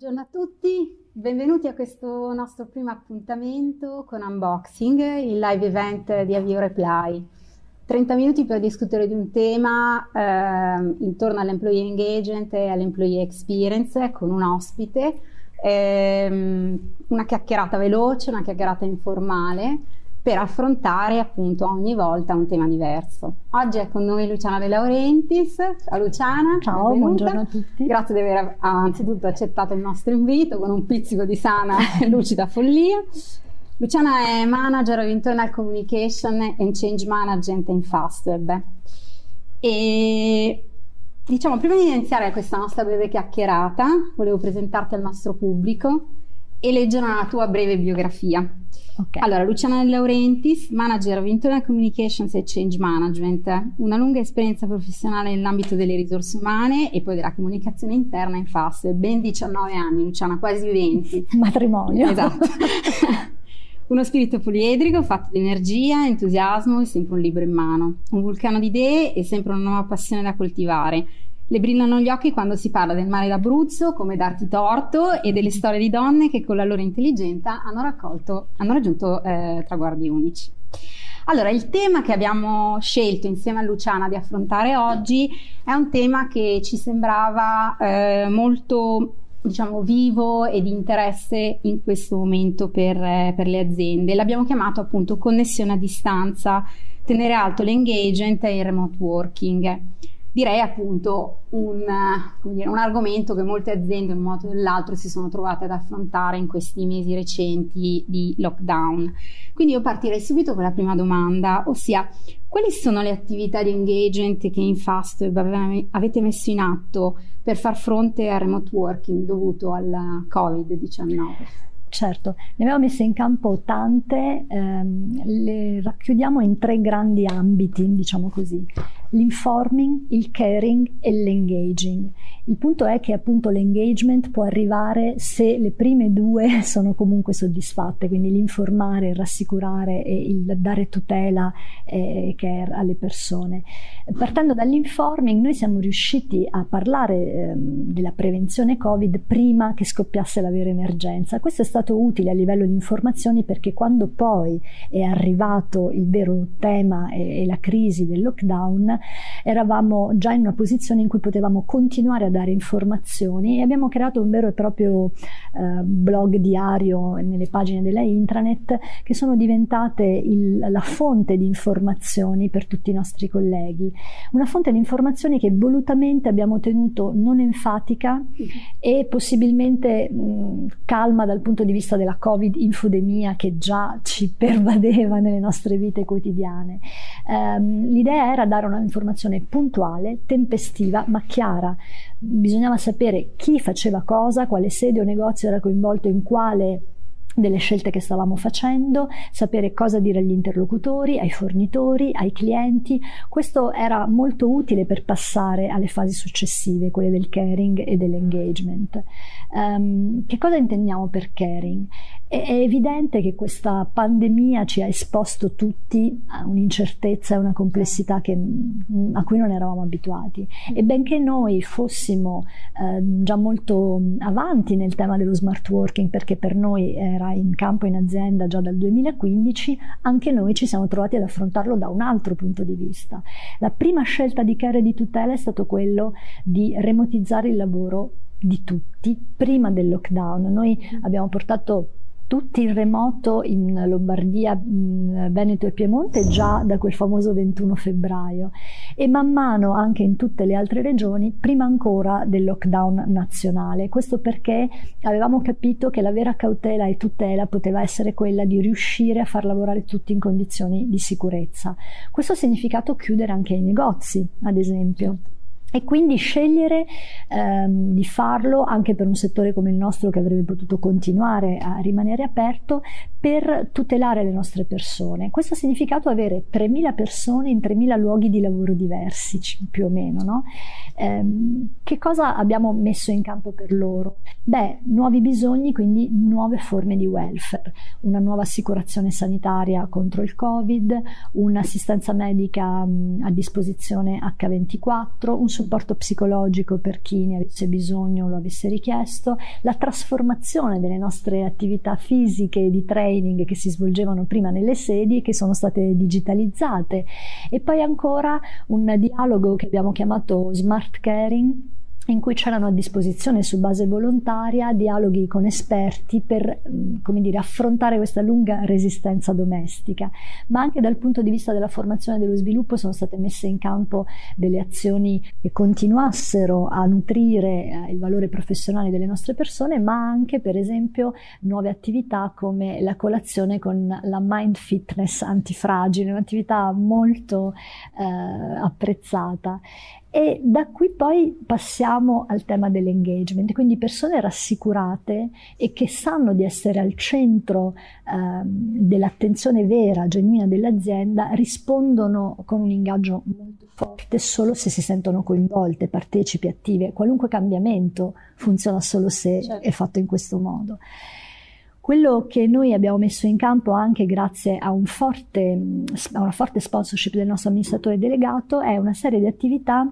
Buongiorno a tutti, benvenuti a questo nostro primo appuntamento con Unboxing, il live event di Avio Reply. 30 minuti per discutere di un tema eh, intorno all'employee engagement e all'employee experience con un ospite, eh, una chiacchierata veloce, una chiacchierata informale per affrontare appunto ogni volta un tema diverso. Oggi è con noi Luciana De Laurentiis. Ciao Luciana. Ciao, benvenuta. buongiorno a tutti. Grazie di aver anzitutto accettato il nostro invito con un pizzico di sana e lucida follia. Luciana è Manager of Internal Communication and Change Management in Fastweb. E diciamo, prima di iniziare questa nostra breve chiacchierata, volevo presentarti al nostro pubblico e leggere una tua breve biografia. Okay. Allora, Luciana De Laurentiis, Manager Internal Communications e Change Management, una lunga esperienza professionale nell'ambito delle risorse umane e poi della comunicazione interna in FAS, ben 19 anni, Luciana, quasi 20. Matrimonio. Esatto. Uno spirito poliedrico fatto di energia, entusiasmo e sempre un libro in mano. Un vulcano di idee e sempre una nuova passione da coltivare le brillano gli occhi quando si parla del mare d'Abruzzo, come darti torto, e delle storie di donne che con la loro intelligenza hanno, raccolto, hanno raggiunto eh, traguardi unici. Allora, il tema che abbiamo scelto insieme a Luciana di affrontare oggi è un tema che ci sembrava eh, molto diciamo vivo e di interesse in questo momento per, eh, per, le aziende. L'abbiamo chiamato appunto connessione a distanza, tenere alto l'engagement e il remote working direi appunto un, dire, un, argomento che molte aziende in un modo o nell'altro si sono trovate ad affrontare in questi mesi recenti di lockdown. Quindi io partirei subito con la prima domanda, ossia quali sono le attività di engagement che in Fastweb avete messo in atto per far fronte al remote working dovuto al Covid-19? Certo, ne abbiamo messe in campo tante, ehm, le racchiudiamo in tre grandi ambiti, diciamo così, l'informing, il caring e l'engaging. Il punto è che appunto l'engagement può arrivare se le prime due sono comunque soddisfatte, quindi l'informare, il rassicurare e il dare tutela e care alle persone. Partendo dall'informing, noi siamo riusciti a parlare eh, della prevenzione Covid prima che scoppiasse la vera emergenza. Questo è stato utile a livello di informazioni perché quando poi è arrivato il vero tema e, e la crisi del lockdown, eravamo già in una posizione in cui potevamo continuare a dare informazioni e abbiamo creato un vero e proprio eh, blog diario nelle pagine della intranet che sono diventate il, la fonte di informazioni per tutti i nostri colleghi. Una fonte di informazioni che volutamente abbiamo tenuto non enfatica e possibilmente mh, calma dal punto di vista della Covid infodemia che già ci pervadeva nelle nostre vite quotidiane. Um, l'idea era dare un'informazione puntuale, tempestiva, ma chiara. Bisognava sapere chi faceva cosa, quale sede o negozio era coinvolto in quale delle scelte che stavamo facendo, sapere cosa dire agli interlocutori, ai fornitori, ai clienti. Questo era molto utile per passare alle fasi successive, quelle del caring e dell'engagement. Um, che cosa intendiamo per caring? È, è evidente che questa pandemia ci ha esposto tutti a un'incertezza e una complessità che, a cui non eravamo abituati. E benché noi fossimo eh, già molto avanti nel tema dello smart working, perché per noi era in campo in azienda già dal 2015, anche noi ci siamo trovati ad affrontarlo da un altro punto di vista. La prima scelta di care e di tutela è stato quello di remotizzare il lavoro di tutti prima del lockdown. Noi abbiamo portato tutti in remoto in Lombardia, Veneto e Piemonte già da quel famoso 21 febbraio e man mano anche in tutte le altre regioni prima ancora del lockdown nazionale. Questo perché avevamo capito che la vera cautela e tutela poteva essere quella di riuscire a far lavorare tutti in condizioni di sicurezza. Questo ha significato chiudere anche i negozi, ad esempio e quindi scegliere ehm, di farlo anche per un settore come il nostro che avrebbe potuto continuare a rimanere aperto per tutelare le nostre persone. Questo ha significato avere 3.000 persone in 3.000 luoghi di lavoro diversi, più o meno. No? Ehm, che cosa abbiamo messo in campo per loro? Beh, nuovi bisogni, quindi nuove forme di welfare, una nuova assicurazione sanitaria contro il Covid, un'assistenza medica mh, a disposizione H24, un supporto psicologico per chi ne avesse bisogno o lo avesse richiesto, la trasformazione delle nostre attività fisiche di training che si svolgevano prima nelle sedi e che sono state digitalizzate. E poi ancora un dialogo che abbiamo chiamato smart caring in cui c'erano a disposizione su base volontaria dialoghi con esperti per dire, affrontare questa lunga resistenza domestica, ma anche dal punto di vista della formazione e dello sviluppo sono state messe in campo delle azioni che continuassero a nutrire eh, il valore professionale delle nostre persone, ma anche per esempio nuove attività come la colazione con la mind fitness antifragile, un'attività molto eh, apprezzata. E da qui poi passiamo al tema dell'engagement, quindi persone rassicurate e che sanno di essere al centro eh, dell'attenzione vera, genuina dell'azienda, rispondono con un ingaggio molto forte solo se si sentono coinvolte, partecipi, attive. Qualunque cambiamento funziona solo se certo. è fatto in questo modo. Quello che noi abbiamo messo in campo anche grazie a, un forte, a una forte sponsorship del nostro amministratore delegato è una serie di attività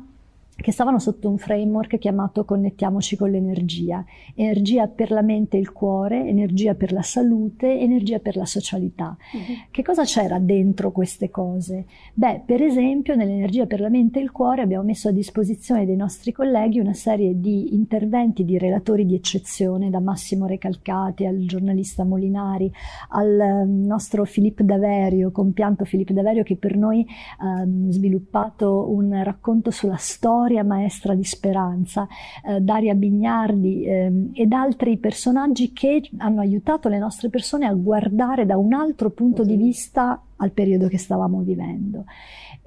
che stavano sotto un framework chiamato Connettiamoci con l'energia. Energia per la mente e il cuore, energia per la salute, energia per la socialità. Uh-huh. Che cosa c'era dentro queste cose? Beh, per esempio, nell'energia per la mente e il cuore abbiamo messo a disposizione dei nostri colleghi una serie di interventi di relatori di eccezione, da Massimo Recalcati al giornalista Molinari, al ehm, nostro Filippo Daverio, compianto Filippo Daverio che per noi ha um, sviluppato un racconto sulla storia storia maestra di Speranza, eh, Daria Bignardi eh, ed altri personaggi che hanno aiutato le nostre persone a guardare da un altro punto di vista al periodo che stavamo vivendo.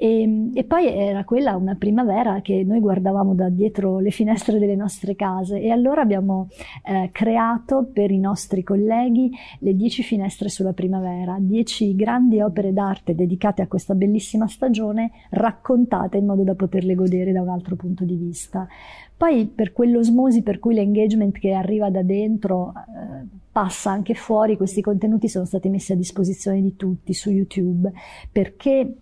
E, e, poi era quella una primavera che noi guardavamo da dietro le finestre delle nostre case e allora abbiamo eh, creato per i nostri colleghi le dieci finestre sulla primavera, dieci grandi opere d'arte dedicate a questa bellissima stagione raccontate in modo da poterle godere da un altro punto di vista. Poi per quell'osmosi per cui l'engagement che arriva da dentro eh, passa anche fuori, questi contenuti sono stati messi a disposizione di tutti su YouTube perché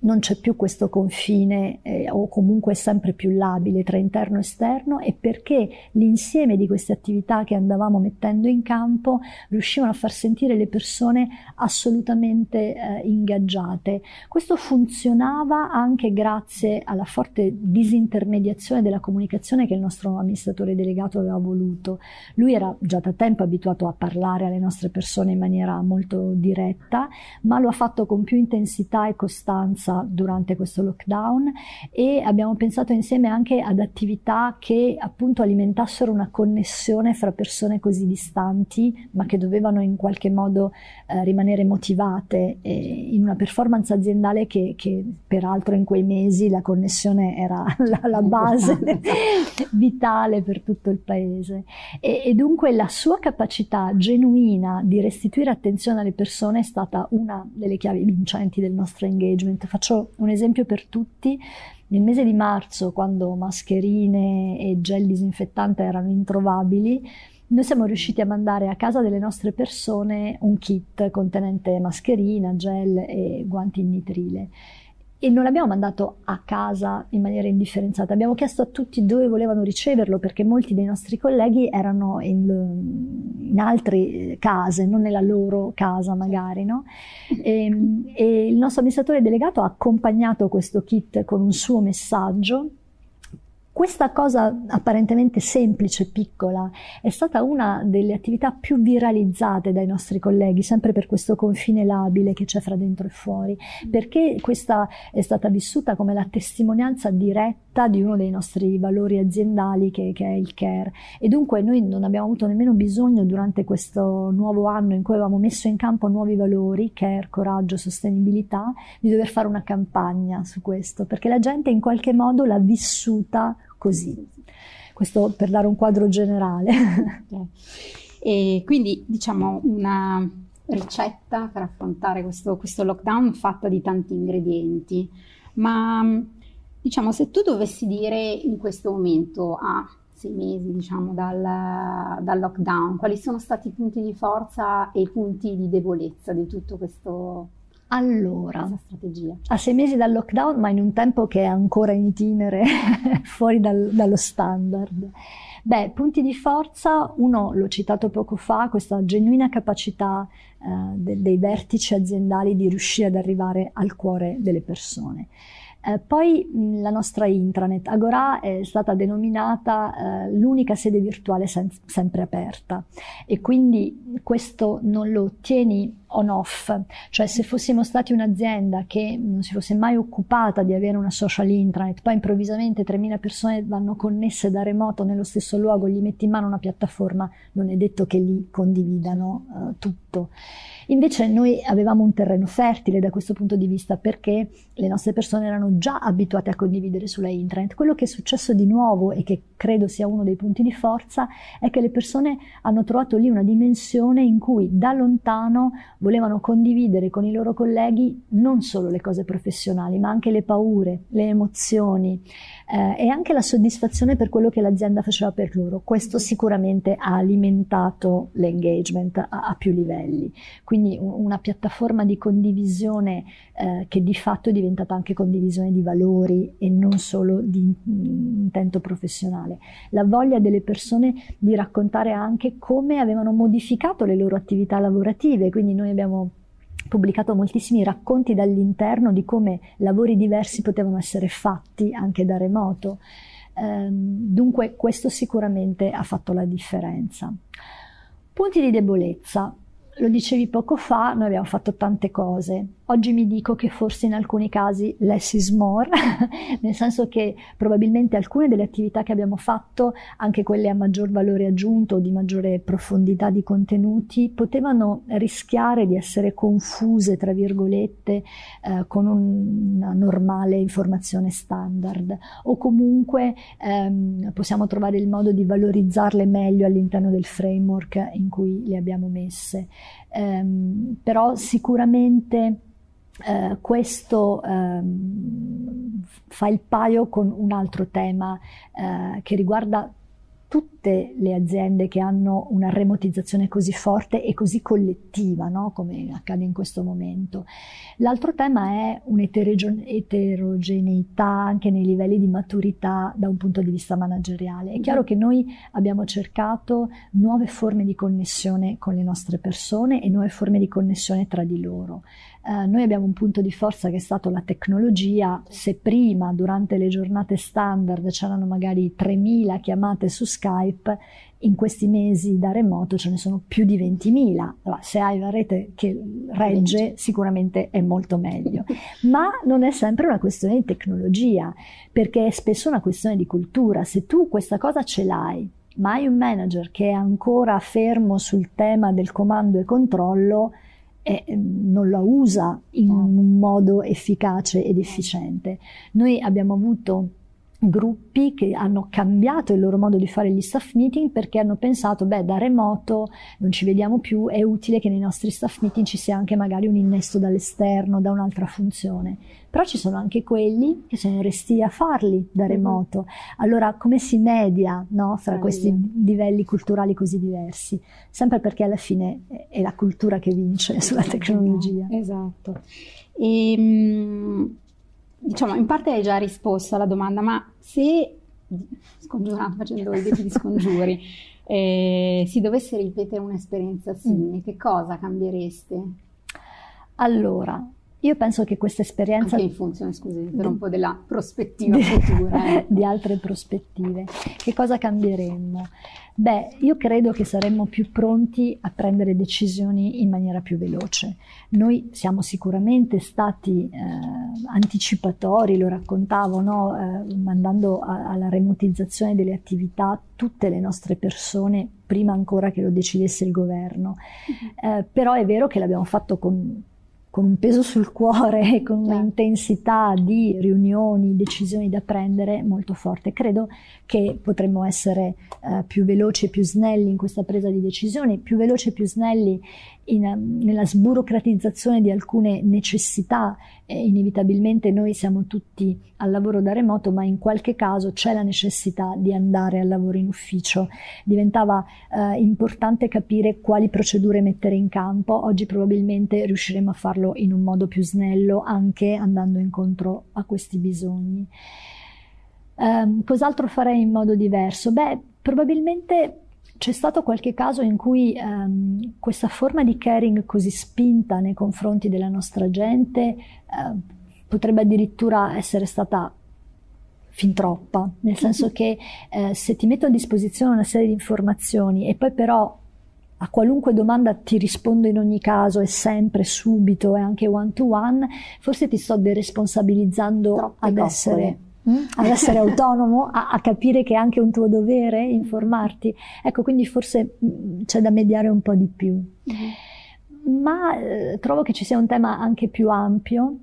non c'è più questo confine eh, o comunque sempre più labile tra interno e esterno e perché l'insieme di queste attività che andavamo mettendo in campo riuscivano a far sentire le persone assolutamente eh, ingaggiate. Questo funzionava anche grazie alla forte disintermediazione della comunicazione che il nostro amministratore delegato aveva voluto. Lui era già da tempo abituato a parlare alle nostre persone in maniera molto diretta, ma lo ha fatto con più intensità e costanza abbastanza durante questo lockdown e abbiamo pensato insieme anche ad attività che appunto alimentassero una connessione fra persone così distanti ma che dovevano in qualche modo eh, rimanere motivate in una performance aziendale che, che, peraltro in quei mesi la connessione era la, la base vitale per tutto il paese. E, e dunque la sua capacità genuina di restituire attenzione alle persone è stata una delle chiavi vincenti del nostro engagement Faccio un esempio per tutti. Nel mese di marzo, quando mascherine e gel disinfettante erano introvabili, noi siamo riusciti a mandare a casa delle nostre persone un kit contenente mascherina, gel e guanti in nitrile e non l'abbiamo mandato a casa in maniera indifferenziata, abbiamo chiesto a tutti dove volevano riceverlo perché molti dei nostri colleghi erano in, in altre case, non nella loro casa magari. No? E, ehm, e il nostro amministratore delegato ha accompagnato questo kit con un suo messaggio questa cosa apparentemente semplice, piccola, è stata una delle attività più viralizzate dai nostri colleghi, sempre per questo confine labile che c'è fra dentro e fuori, perché questa è stata vissuta come la testimonianza diretta di uno dei nostri valori aziendali che, che è il care. E dunque noi non abbiamo avuto nemmeno bisogno durante questo nuovo anno in cui avevamo messo in campo nuovi valori, care, coraggio, sostenibilità, di dover fare una campagna su questo, perché la gente in qualche modo l'ha vissuta così. Questo per dare un quadro generale. e quindi diciamo una ricetta per affrontare questo, questo lockdown fatta di tanti ingredienti, ma diciamo se tu dovessi dire in questo momento a sei mesi diciamo dal, dal, lockdown, quali sono stati i punti di forza e i punti di debolezza di tutto questo Allora, a sei mesi dal lockdown, ma in un tempo che è ancora in itinere fuori dal, dallo standard. Beh, punti di forza, uno l'ho citato poco fa, questa genuina capacità eh, de- dei vertici aziendali di riuscire ad arrivare al cuore delle persone. Eh, poi mh, la nostra intranet Agora è stata denominata eh, l'unica sede virtuale sen- sempre aperta e quindi questo non lo ottieni on-off, cioè se fossimo stati un'azienda che non si fosse mai occupata di avere una social intranet, poi improvvisamente 3.000 persone vanno connesse da remoto nello stesso luogo, gli metti in mano una piattaforma, non è detto che lì condividano uh, tutto. Invece noi avevamo un terreno fertile da questo punto di vista perché le nostre persone erano già abituate a condividere sulla intranet. Quello che è successo di nuovo e che credo sia uno dei punti di forza è che le persone hanno trovato lì una dimensione in cui da lontano volevano condividere con i loro colleghi non solo le cose professionali, ma anche le paure, le emozioni eh, e anche la soddisfazione per quello che l'azienda faceva per loro. Questo sicuramente ha alimentato l'engagement a, a più livelli. Quindi un, una piattaforma di condivisione eh, che di fatto è diventata anche condivisione di valori e non solo di intento professionale. La voglia delle persone di raccontare anche come avevano modificato le loro attività lavorative, quindi noi abbiamo pubblicato moltissimi racconti dall'interno di come lavori diversi potevano essere fatti anche da remoto. Ehm, dunque questo sicuramente ha fatto la differenza. Punti di debolezza. Lo dicevi poco fa, noi abbiamo fatto tante cose, Oggi mi dico che forse in alcuni casi less is more, nel senso che probabilmente alcune delle attività che abbiamo fatto, anche quelle a maggior valore aggiunto, di maggiore profondità di contenuti, potevano rischiare di essere confuse, tra virgolette, eh, con una normale informazione standard o comunque ehm, possiamo trovare il modo di valorizzarle meglio all'interno del framework in cui le abbiamo messe. Um, però sicuramente eh, questo ehm, fa il paio con un altro tema eh, che riguarda tutte le aziende che hanno una remotizzazione così forte e così collettiva, no? come accade in questo momento. L'altro tema è un'eterogeneità anche nei livelli di maturità da un punto di vista manageriale. È chiaro che noi abbiamo cercato nuove forme di connessione con le nostre persone e nuove forme di connessione tra di loro. Eh, noi abbiamo un punto di forza che è stato la tecnologia. Se prima, durante le giornate standard, c'erano magari 3.000 chiamate su Skype, in questi mesi da remoto ce ne sono più di 20.000. Allora, se hai la rete che regge, sicuramente è molto meglio. Ma non è sempre una questione di tecnologia, perché è spesso una questione di cultura. Se tu questa cosa ce l'hai, ma hai un manager che è ancora fermo sul tema del comando e controllo, e ehm, non la usa in un modo efficace ed efficiente. Noi abbiamo avuto gruppi che hanno cambiato il loro modo di fare gli staff meeting perché hanno pensato, beh, da remoto non ci vediamo più, è utile che nei nostri staff meeting ci sia anche magari un innesto dall'esterno, da un'altra funzione. Però ci sono anche quelli che sono resti a farli da mhm. remoto. Allora, come si media no, fra questi livelli culturali così diversi? Sempre perché alla fine è la cultura che vince sulla tecnologia. Esatto. E, ehm, diciamo, in parte hai già risposto alla domanda, ma se, scongiurando, facendo i di scongiuri, eh, si dovesse ripetere un'esperienza simile, mm. che cosa cambiereste? Allora, io penso che questa esperienza... Anche in funzione, scusi, per un po' della prospettiva futura. Eh. di altre prospettive. Che cosa cambieremmo? Beh, io credo che saremmo più pronti a prendere decisioni in maniera più veloce. Noi siamo sicuramente stati eh, anticipatori, lo raccontavo, no? eh, mandando a, alla remotizzazione delle attività tutte le nostre persone prima ancora che lo decidesse il governo. Mm-hmm. Eh, però è vero che l'abbiamo fatto con con un peso sul cuore e con un'intensità di riunioni, decisioni da prendere molto forte. Credo che potremmo essere uh, più veloci e più snelli in questa presa di decisioni, più veloci e più snelli in, nella sburocratizzazione di alcune necessità. Eh, inevitabilmente noi siamo tutti al lavoro da remoto, ma in qualche caso c'è la necessità di andare al lavoro in ufficio. Diventava eh, importante capire quali procedure mettere in campo. Oggi probabilmente riusciremo a farlo in un modo più snello anche andando incontro a questi bisogni. Um, cos'altro farei in modo diverso? Beh, probabilmente c'è stato qualche caso in cui um, questa forma di caring così spinta nei confronti della nostra gente uh, potrebbe addirittura essere stata fin troppa, nel senso che eh, se ti metto a disposizione una serie di informazioni e poi però a qualunque domanda ti rispondo in ogni caso e sempre, subito e anche one to one, forse ti sto deresponsabilizzando Troppe ad essere, mm, ad essere autonomo, a, a, capire che è anche un tuo dovere informarti. Ecco, quindi forse mm, c'è da mediare un po' di più. Mm-hmm. Ma eh, trovo che ci sia un tema anche più ampio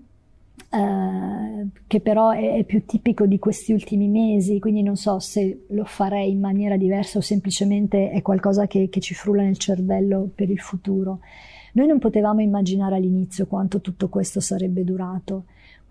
eh, che però è, è, più tipico di questi ultimi mesi, quindi non so se lo farei in maniera diversa o semplicemente è qualcosa che, che ci frulla nel cervello per il futuro. Noi non potevamo immaginare all'inizio quanto tutto questo sarebbe durato.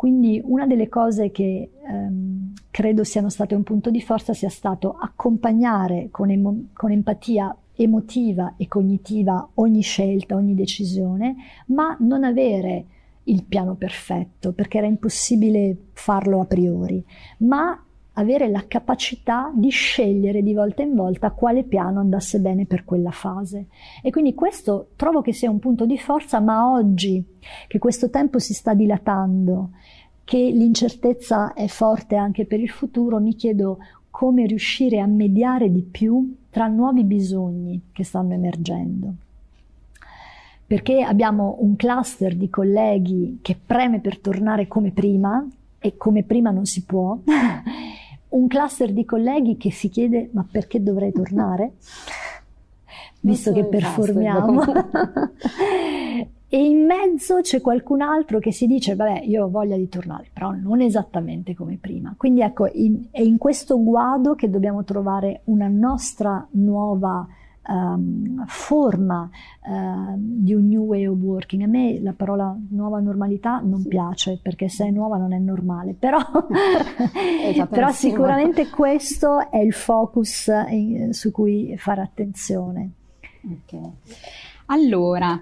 Quindi una delle cose che ehm, credo siano state un punto di forza sia stato accompagnare con, emo- con, empatia emotiva e cognitiva ogni scelta, ogni decisione, ma non avere il piano perfetto, perché era impossibile farlo a priori, ma avere la capacità di scegliere di volta in volta quale piano andasse bene per quella fase. E quindi questo trovo che sia un punto di forza, ma oggi che questo tempo si sta dilatando, che l'incertezza è forte anche per il futuro, mi chiedo come riuscire a mediare di più tra nuovi bisogni che stanno emergendo perché abbiamo un cluster di colleghi che preme per tornare come prima e come prima non si può, un cluster di colleghi che si chiede ma perché dovrei tornare? Visto che performiamo. e in mezzo c'è qualcun altro che si dice vabbè io ho voglia di tornare, però non esattamente come prima. Quindi ecco, in, è in questo guado che dobbiamo trovare una nostra nuova um, forma uh, di un new way of working. A me la parola nuova normalità non sì. piace perché se è nuova non è normale, però, però sicuramente questo è il focus in, su cui fare attenzione. Okay. Allora,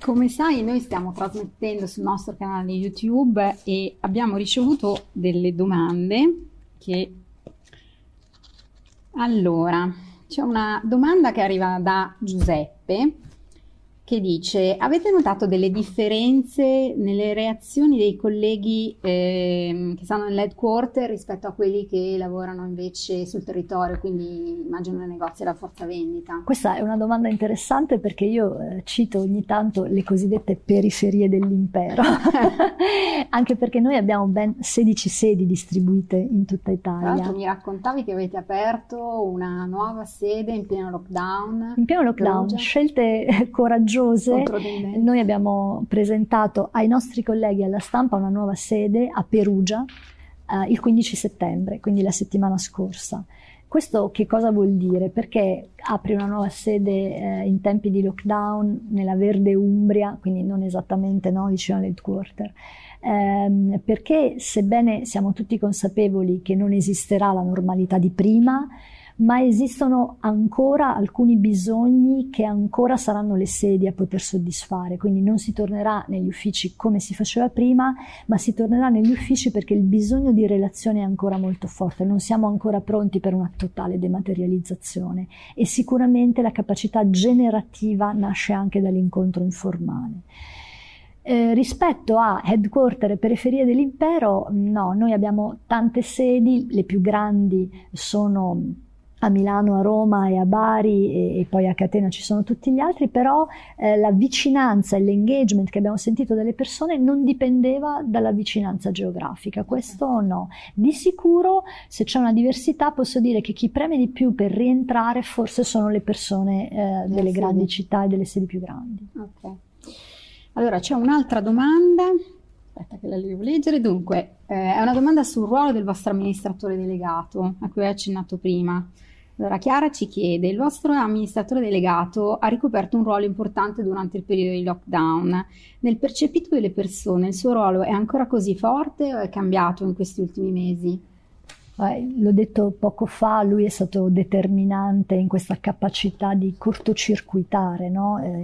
come sai, noi stiamo trasmettendo sul nostro canale YouTube e abbiamo ricevuto delle domande che allora c'è una domanda che arriva da Giuseppe che dice avete notato delle differenze nelle reazioni dei colleghi eh, che stanno nell'headquarter rispetto a quelli che lavorano invece sul territorio, quindi immagino nei negozi della forza vendita? Questa è una domanda interessante perché io eh, cito ogni tanto le cosiddette periferie dell'impero, anche perché noi abbiamo ben 16 sedi distribuite in tutta Italia. Tra l'altro mi raccontavi che avete aperto una nuova sede in pieno lockdown. In pieno lockdown, scelte coraggiose coraggiose, noi abbiamo presentato ai nostri colleghi alla stampa una nuova sede a Perugia eh, il 15 settembre, quindi la settimana scorsa. Questo che cosa vuol dire? Perché apri una nuova sede eh, in tempi di lockdown nella verde Umbria, quindi non esattamente no, vicino all'headquarter? Eh, perché sebbene siamo tutti consapevoli che non esisterà la normalità di prima, ma esistono ancora alcuni bisogni che ancora saranno le sedi a poter soddisfare, quindi non si tornerà negli uffici come si faceva prima, ma si tornerà negli uffici perché il bisogno di relazione è ancora molto forte, non siamo ancora pronti per una totale dematerializzazione. E sicuramente la capacità generativa nasce anche dall'incontro informale. Eh, rispetto a headquarter e periferie dell'impero, no, noi abbiamo tante sedi, le più grandi sono a Milano, a Roma e a Bari e, e, poi a Catena ci sono tutti gli altri, però eh, la vicinanza e l'engagement che abbiamo sentito dalle persone non dipendeva dalla vicinanza geografica, questo no. Di sicuro se c'è una diversità posso dire che chi preme di più per rientrare forse sono le persone eh, delle grandi città e delle sedi più grandi. Ok. Allora c'è un'altra domanda aspetta che la devo leggere. Dunque, eh, è una domanda sul ruolo del vostro amministratore delegato, a cui ho accennato prima. Allora, Chiara ci chiede, il vostro amministratore delegato ha ricoperto un ruolo importante durante il periodo di lockdown. Nel percepito delle persone, il suo ruolo è ancora così forte o è cambiato in questi ultimi mesi? L'ho detto poco fa, lui è stato determinante in questa capacità di cortocircuitare no? eh,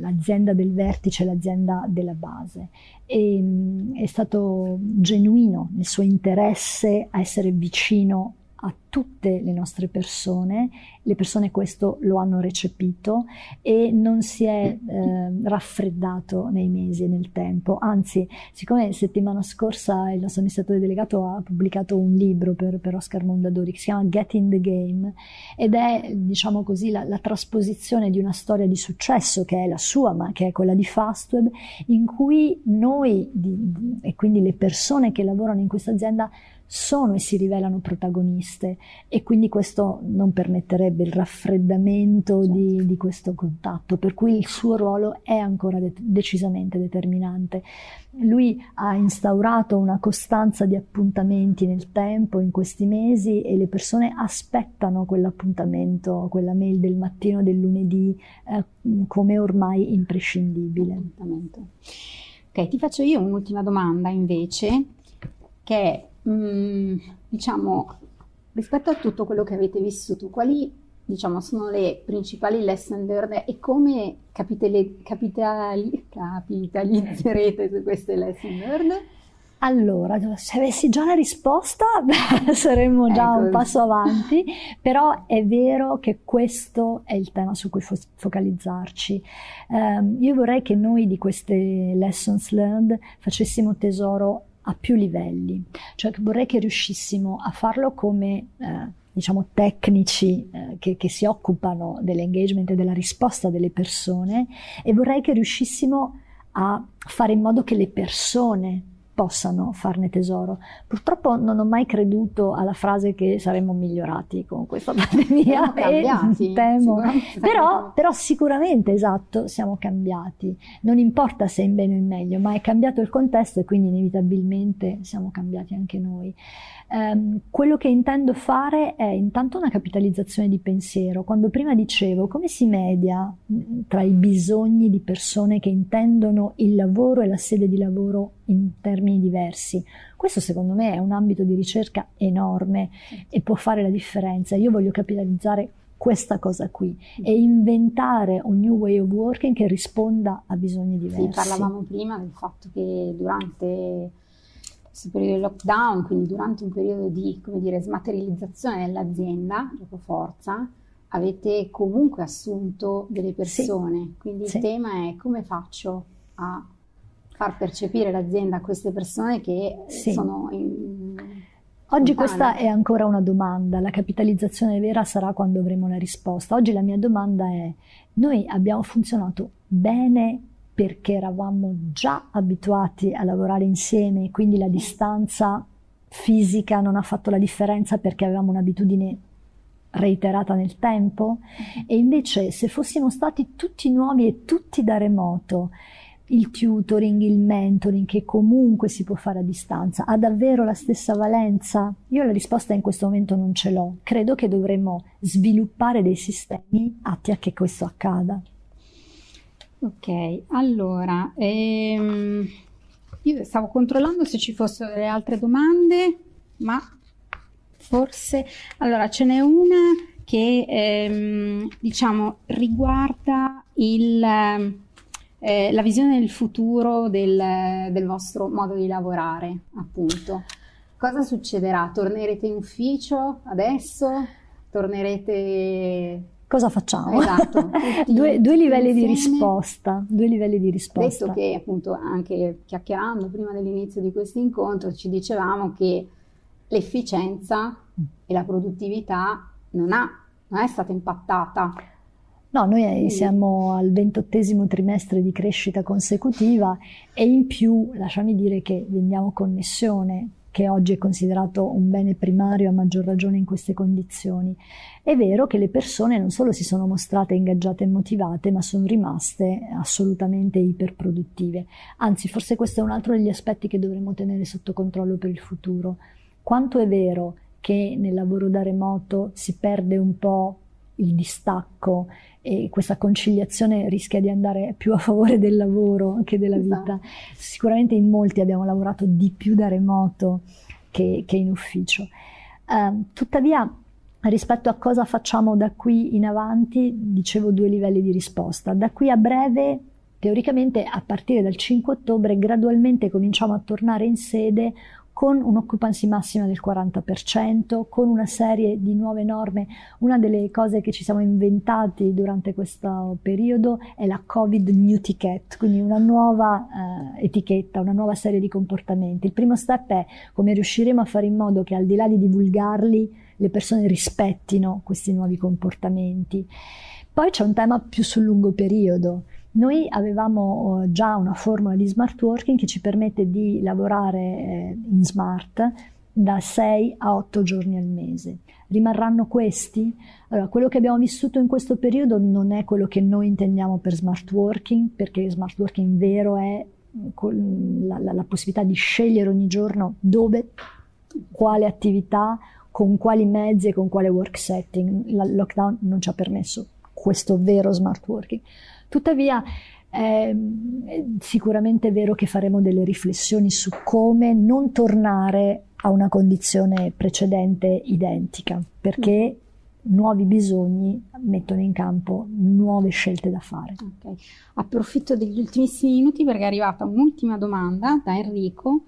l'azienda del vertice, l'azienda della base. E, mm, è stato genuino nel suo interesse a essere vicino a tutte le nostre persone, le persone questo lo hanno recepito e non si è eh, raffreddato nei mesi e nel tempo, anzi siccome settimana scorsa il nostro amministratore delegato ha pubblicato un libro per, per Oscar Mondadori che si chiama Get in the Game ed è diciamo così la, la trasposizione di una storia di successo che è la sua ma che è quella di Fastweb in cui noi di, di, e quindi le persone che lavorano in questa azienda sono e si rivelano protagoniste e quindi questo non permetterebbe il raffreddamento certo. di, di, questo contatto, per cui il suo ruolo è ancora de- decisamente determinante. Lui ha instaurato una costanza di appuntamenti nel tempo, in questi mesi, e le persone aspettano quell'appuntamento, quella mail del mattino del lunedì, eh, come ormai imprescindibile. Ok, ti faccio io un'ultima domanda invece, che è mm, diciamo, rispetto a tutto quello che avete vissuto, quali diciamo, sono le principali lesson learned e come capitali, capitali, capitalizzerete su queste lesson learned? Allora, se avessi già la risposta saremmo già ecco. un passo avanti, però è vero che questo è il tema su cui fo- focalizzarci. Um, io vorrei che noi di queste lessons learned facessimo tesoro a più livelli, cioè vorrei che riuscissimo a farlo come eh, diciamo tecnici eh, che, che, si occupano dell'engagement e della risposta delle persone e vorrei che riuscissimo a fare in modo che le persone possano farne tesoro. Purtroppo non ho mai creduto alla frase che saremmo migliorati con questa pandemia cambiati, temo. Però, però, sicuramente esatto, siamo cambiati. Non importa se in bene o in meglio, ma è cambiato il contesto e quindi inevitabilmente siamo cambiati anche noi. Um, quello che intendo fare è intanto una capitalizzazione di pensiero. Quando prima dicevo come si media mm, tra i bisogni di persone che intendono il lavoro e la sede di lavoro in termini diversi, questo secondo me è un ambito di ricerca enorme e può fare la differenza. Io voglio capitalizzare questa cosa qui e inventare un new way of working che risponda a bisogni diversi. Sì, parlavamo prima del fatto che durante questo periodo di lockdown, quindi durante un periodo di come dire, smaterializzazione dell'azienda, dopo forza, avete comunque assunto delle persone. Sì. Quindi sì. il tema è come faccio a far percepire l'azienda a queste persone che sì. sono in, Oggi questa è ancora una domanda, la capitalizzazione vera sarà quando avremo la risposta. Oggi la mia domanda è, noi abbiamo funzionato bene perché eravamo già abituati a lavorare insieme, quindi la distanza fisica non ha fatto la differenza perché avevamo un'abitudine reiterata nel tempo e invece se fossimo stati tutti nuovi e tutti da remoto il tutoring, il mentoring che comunque si può fare a distanza ha davvero la stessa valenza? Io la risposta in questo momento non ce l'ho. Credo che dovremmo sviluppare dei sistemi atti a che questo accada. Ok, allora, ehm, io stavo controllando se ci fossero delle altre domande, ma forse... Allora, ce n'è una che, ehm, diciamo, riguarda il, eh, la visione del futuro del, del vostro modo di lavorare, appunto. Cosa succederà? Tornerete in ufficio adesso? Tornerete cosa facciamo? Esatto, due, due, livelli di risposta, due livelli di risposta. Detto che appunto anche chiacchierando prima dell'inizio di questo incontro ci dicevamo che l'efficienza e la produttività non, ha, non è stata impattata. No, noi siamo al ventottesimo trimestre di crescita consecutiva e in più lasciami dire che vendiamo connessione che oggi è considerato un bene primario a maggior ragione in queste condizioni. È vero che le persone non solo si sono mostrate ingaggiate e motivate, ma sono rimaste assolutamente iperproduttive. Anzi, forse questo è un altro degli aspetti che dovremmo tenere sotto controllo per il futuro. Quanto è vero che nel lavoro da remoto si perde un po' il distacco e questa conciliazione rischia di andare più a favore del lavoro che della esatto. vita. Sicuramente in molti abbiamo lavorato di più da remoto che, che in ufficio. Uh, tuttavia, rispetto a cosa facciamo da qui in avanti, dicevo due livelli di risposta. Da qui a breve, teoricamente a partire dal 5 ottobre, gradualmente cominciamo a tornare in sede con un'occupancy massima del 40%, con una serie di nuove norme. Una delle cose che ci siamo inventati durante questo periodo è la Covid New Ticket, quindi una nuova eh, etichetta, una nuova serie di comportamenti. Il primo step è come riusciremo a fare in modo che al di là di divulgarli le persone rispettino questi nuovi comportamenti. Poi c'è un tema più sul lungo periodo noi avevamo eh, già una formula di smart working che ci permette di lavorare eh, in smart da 6 a 8 giorni al mese. Rimarranno questi? Allora, quello che abbiamo vissuto in questo periodo non è quello che noi intendiamo per smart working, perché smart working vero è la, la, la possibilità di scegliere ogni giorno dove, quale attività, con quali mezzi e con quale work setting. Il lockdown non ci ha permesso questo vero smart working. Tuttavia è sicuramente vero che faremo delle riflessioni su come non tornare a una condizione precedente identica, perché mm. nuovi bisogni mettono in campo nuove scelte da fare. Okay. Approfitto degli ultimissimi minuti perché è arrivata un'ultima domanda da Enrico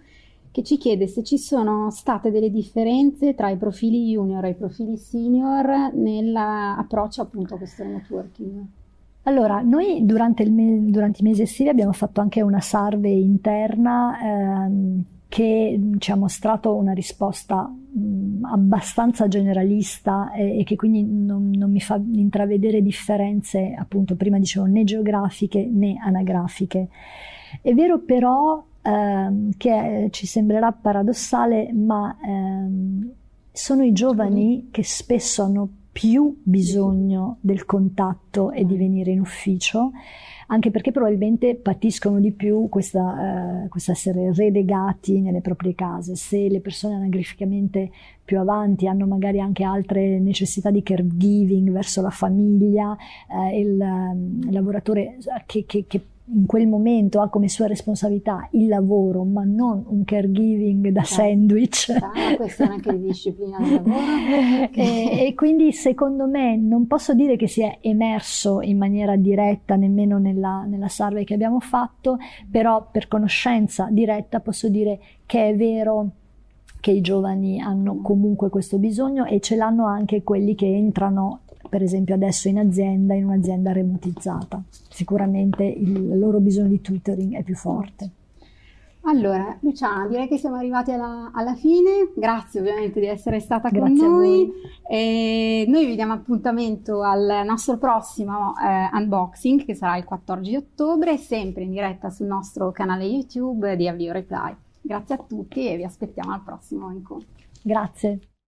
che ci chiede se ci sono state delle differenze tra i profili junior e i profili senior nell'approccio appunto a questo networking. Allora, noi durante, me- durante, i mesi estivi abbiamo fatto anche una survey interna ehm, che ci ha mostrato una risposta mh, abbastanza generalista e, e che quindi non, non, mi fa intravedere differenze, appunto, prima dicevo né geografiche né anagrafiche. È vero però ehm, che ci sembrerà paradossale, ma ehm, sono i giovani che spesso hanno più bisogno del contatto e di venire in ufficio, anche perché probabilmente patiscono di più questa, eh, questo essere relegati nelle proprie case. Se le persone anagraficamente più avanti hanno magari anche altre necessità di caregiving verso la famiglia, eh, il, il, lavoratore che, che, che in quel momento ha come sua responsabilità il lavoro, ma non un caregiving da certo. sandwich. Una questione anche di disciplina del lavoro. e, e, quindi secondo me non posso dire che sia emerso in maniera diretta nemmeno nella, nella survey che abbiamo fatto, però per conoscenza diretta posso dire che è vero che i giovani hanno comunque questo bisogno e ce l'hanno anche quelli che entrano per esempio adesso in azienda, in un'azienda remotizzata. Sicuramente il loro bisogno di tutoring è più forte. Allora, Luciana, direi che siamo arrivati alla, alla fine. Grazie ovviamente di essere stata Grazie con noi. E noi vi diamo appuntamento al nostro prossimo eh, unboxing che sarà il 14 ottobre, sempre in diretta sul nostro canale YouTube di Avvio Reply. Grazie a tutti e vi aspettiamo al prossimo incontro. Grazie.